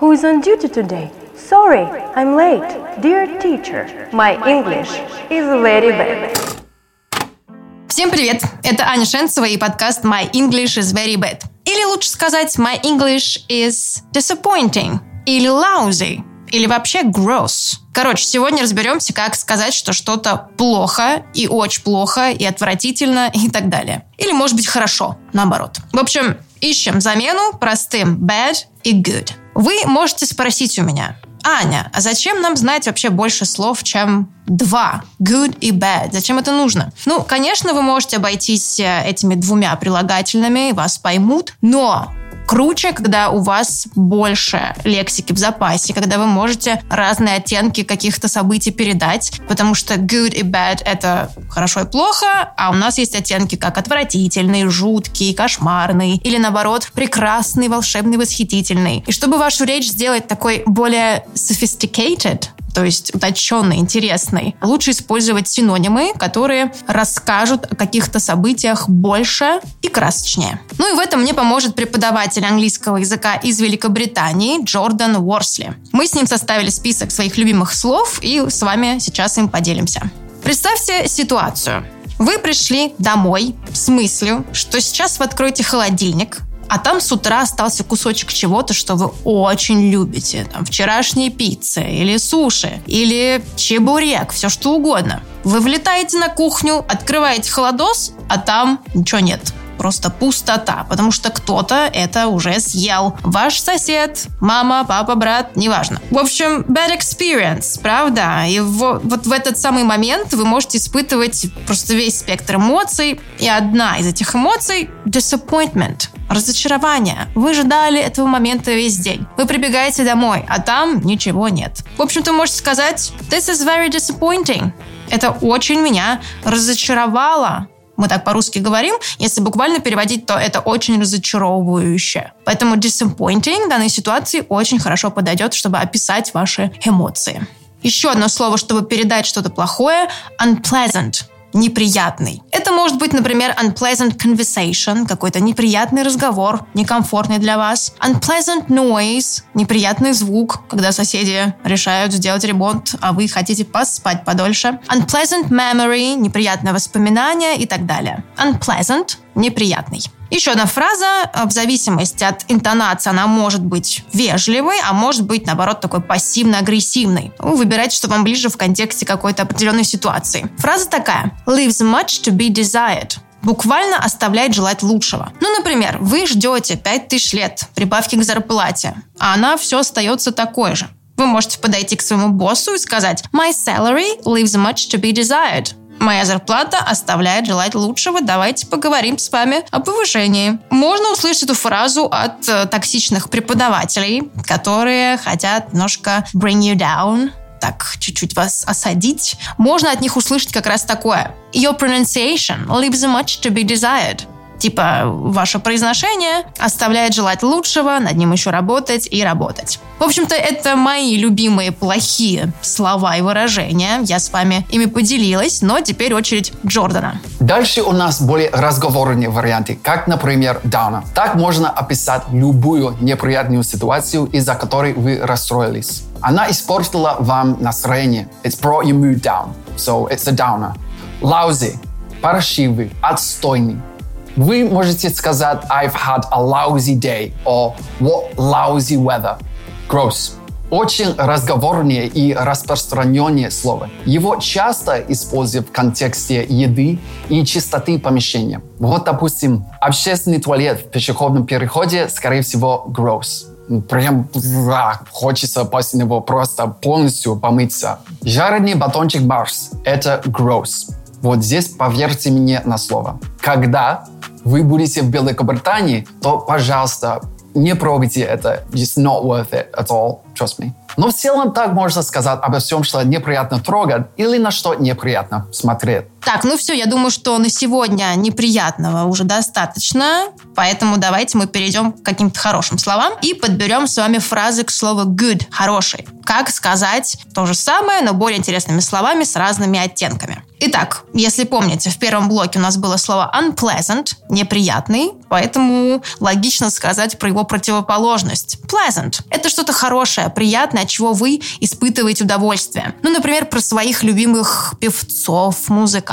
Who on duty today? Sorry, I'm late. Dear teacher, my English is very bad. Всем привет! Это Аня Шенцева и подкаст My English is very bad. Или лучше сказать My English is disappointing. Или lousy. Или вообще gross. Короче, сегодня разберемся, как сказать, что что-то плохо и очень плохо и отвратительно и так далее. Или, может быть, хорошо, наоборот. В общем, ищем замену простым bad и good. Вы можете спросить у меня, Аня, а зачем нам знать вообще больше слов, чем два? Good и bad. Зачем это нужно? Ну, конечно, вы можете обойтись э, этими двумя прилагательными, вас поймут, но круче, когда у вас больше лексики в запасе, когда вы можете разные оттенки каких-то событий передать, потому что good и bad — это хорошо и плохо, а у нас есть оттенки как отвратительный, жуткий, кошмарный, или наоборот, прекрасный, волшебный, восхитительный. И чтобы вашу речь сделать такой более sophisticated, то есть утонченный, интересный, лучше использовать синонимы, которые расскажут о каких-то событиях больше и красочнее. Ну и в этом мне поможет преподаватель английского языка из Великобритании Джордан Уорсли. Мы с ним составили список своих любимых слов и с вами сейчас им поделимся. Представьте ситуацию. Вы пришли домой с мыслью, что сейчас вы откроете холодильник, а там с утра остался кусочек чего-то, что вы очень любите. Там вчерашние пиццы или суши, или чебурек, все что угодно. Вы влетаете на кухню, открываете холодос, а там ничего нет просто пустота, потому что кто-то это уже съел. Ваш сосед, мама, папа, брат, неважно. В общем, bad experience, правда? И вот в этот самый момент вы можете испытывать просто весь спектр эмоций, и одна из этих эмоций – disappointment, разочарование. Вы ждали этого момента весь день. Вы прибегаете домой, а там ничего нет. В общем-то, можете сказать «This is very disappointing». Это очень меня разочаровало мы так по-русски говорим, если буквально переводить, то это очень разочаровывающе. Поэтому disappointing в данной ситуации очень хорошо подойдет, чтобы описать ваши эмоции. Еще одно слово, чтобы передать что-то плохое – unpleasant – неприятный. Это может быть, например, unpleasant conversation, какой-то неприятный разговор, некомфортный для вас. Unpleasant noise, неприятный звук, когда соседи решают сделать ремонт, а вы хотите поспать подольше. Unpleasant memory, неприятное воспоминание и так далее. Unpleasant – неприятный. Еще одна фраза, э, в зависимости от интонации, она может быть вежливой, а может быть, наоборот, такой пассивно-агрессивной. Вы выбирайте, что вам ближе в контексте какой-то определенной ситуации. Фраза такая. Leaves much to be desired буквально оставляет желать лучшего. Ну, например, вы ждете 5000 лет прибавки к зарплате, а она все остается такой же. Вы можете подойти к своему боссу и сказать «My salary leaves much to be desired». Моя зарплата оставляет желать лучшего. Давайте поговорим с вами о повышении. Можно услышать эту фразу от э, токсичных преподавателей, которые хотят немножко bring you down, так чуть-чуть вас осадить. Можно от них услышать как раз такое. Your pronunciation leaves much to be desired. Типа, ваше произношение оставляет желать лучшего, над ним еще работать и работать. В общем-то, это мои любимые плохие слова и выражения. Я с вами ими поделилась, но теперь очередь Джордана. Дальше у нас более разговорные варианты, как, например, Дауна. Так можно описать любую неприятную ситуацию, из-за которой вы расстроились. Она испортила вам настроение. It's brought your mood down. So it's a downer. Lousy. Паршивый. Отстойный. Вы можете сказать I've had a lousy day or what lousy weather. Gross. Очень разговорнее и распространенное слово. Его часто используют в контексте еды и чистоты помещения. Вот, допустим, общественный туалет в пешеходном переходе, скорее всего, gross. Прям а, хочется после него просто полностью помыться. Жареный батончик Марс – это gross. Вот здесь поверьте мне на слово. Когда вы будете в Великобритании, то, пожалуйста, не пробуйте это. It's not worth it at all. Trust me. Но в целом так можно сказать обо всем, что неприятно трогать или на что неприятно смотреть. Так, ну все, я думаю, что на сегодня неприятного уже достаточно, поэтому давайте мы перейдем к каким-то хорошим словам и подберем с вами фразы к слову good, хороший. Как сказать то же самое, но более интересными словами с разными оттенками. Итак, если помните, в первом блоке у нас было слово unpleasant, неприятный, поэтому логично сказать про его противоположность. Pleasant – это что-то хорошее, приятное, от чего вы испытываете удовольствие. Ну, например, про своих любимых певцов, музыкантов,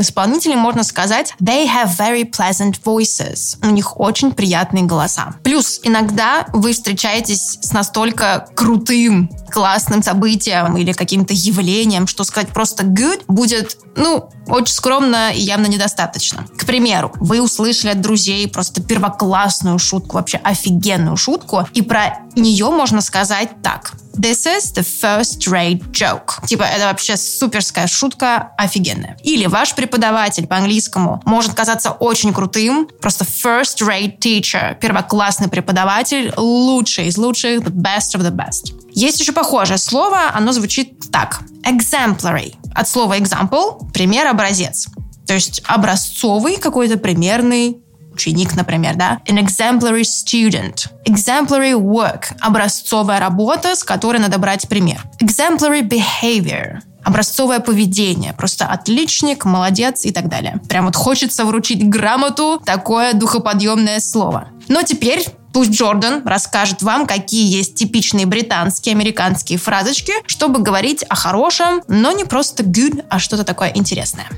исполнителей можно сказать they have very pleasant voices. У них очень приятные голоса. Плюс иногда вы встречаетесь с настолько крутым классным событием или каким-то явлением, что сказать просто good будет, ну, очень скромно и явно недостаточно. К примеру, вы услышали от друзей просто первоклассную шутку, вообще офигенную шутку, и про нее можно сказать так. This is the first rate joke. Типа, это вообще суперская шутка, офигенная. Или ваш преподаватель по английскому может казаться очень крутым, просто first rate teacher, первоклассный преподаватель, лучший из лучших, the best of the best. Есть еще похожее слово, оно звучит так. Exemplary. От слова example – пример, образец. То есть образцовый какой-то примерный ученик, например, да? An exemplary student. Exemplary work. Образцовая работа, с которой надо брать пример. Exemplary behavior образцовое поведение. Просто отличник, молодец и так далее. Прям вот хочется вручить грамоту такое духоподъемное слово. Но теперь Пусть Джордан расскажет вам, какие есть типичные британские, американские фразочки, чтобы говорить о хорошем, но не просто good, а что-то такое интересное.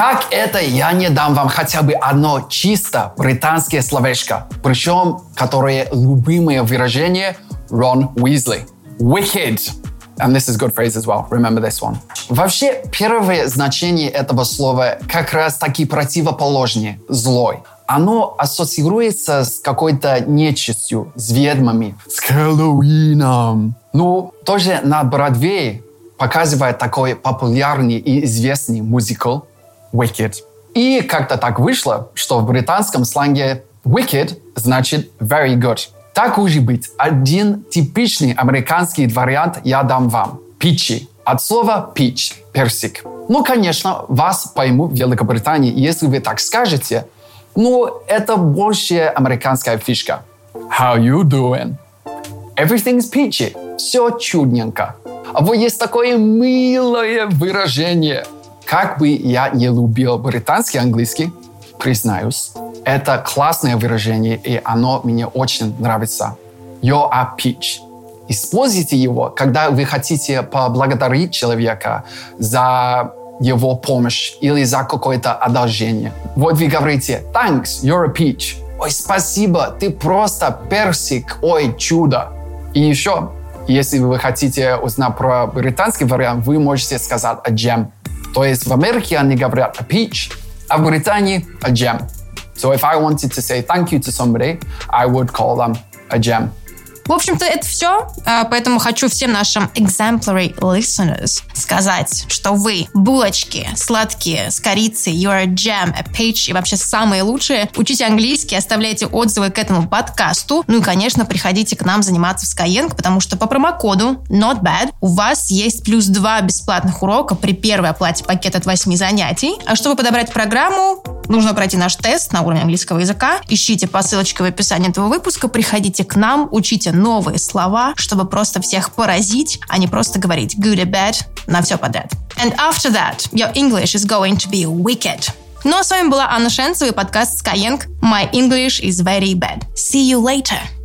Как это я не дам вам хотя бы одно чисто британское словечко, причем которое любимое выражение Рон Уизли. Wicked. And this is good phrase as well. Remember this one. Вообще, первое значение этого слова как раз таки противоположнее – злой оно ассоциируется с какой-то нечистью, с ведьмами, с Хэллоуином. Ну, тоже на Бродвее показывает такой популярный и известный мюзикл Wicked. И как-то так вышло, что в британском сленге wicked значит very good. Так уже быть, один типичный американский вариант я дам вам. Пичи. От слова peach – персик. Ну, конечно, вас пойму в Великобритании, если вы так скажете – ну, это больше американская фишка. How you doing? Everything's peachy. Все чудненько. А вот есть такое милое выражение. Как бы я не любил британский английский, признаюсь, это классное выражение, и оно мне очень нравится. You are peach. Используйте его, когда вы хотите поблагодарить человека за его помощь или за какое-то одолжение. Вот вы говорите «Thanks, you're a peach». Ой, спасибо, ты просто персик, ой, чудо. И еще, если вы хотите узнать про британский вариант, вы можете сказать a gem. То есть в Америке они говорят a peach, а в Британии a gem. So if I wanted to say thank you to somebody, I would call them a gem. В общем-то, это все. А, поэтому хочу всем нашим exemplary listeners сказать, что вы булочки сладкие с корицей, you're a jam, a peach и вообще самые лучшие. Учите английский, оставляйте отзывы к этому подкасту. Ну и, конечно, приходите к нам заниматься в Skyeng, потому что по промокоду not bad у вас есть плюс два бесплатных урока при первой оплате пакета от 8 занятий. А чтобы подобрать программу, нужно пройти наш тест на уровне английского языка. Ищите по ссылочке в описании этого выпуска, приходите к нам, учите новые слова, чтобы просто всех поразить, а не просто говорить good or bad на все подряд. And after that, your English is going to be wicked. Ну а с вами была Анна Шенцева и подкаст Skyeng. My English is very bad. See you later.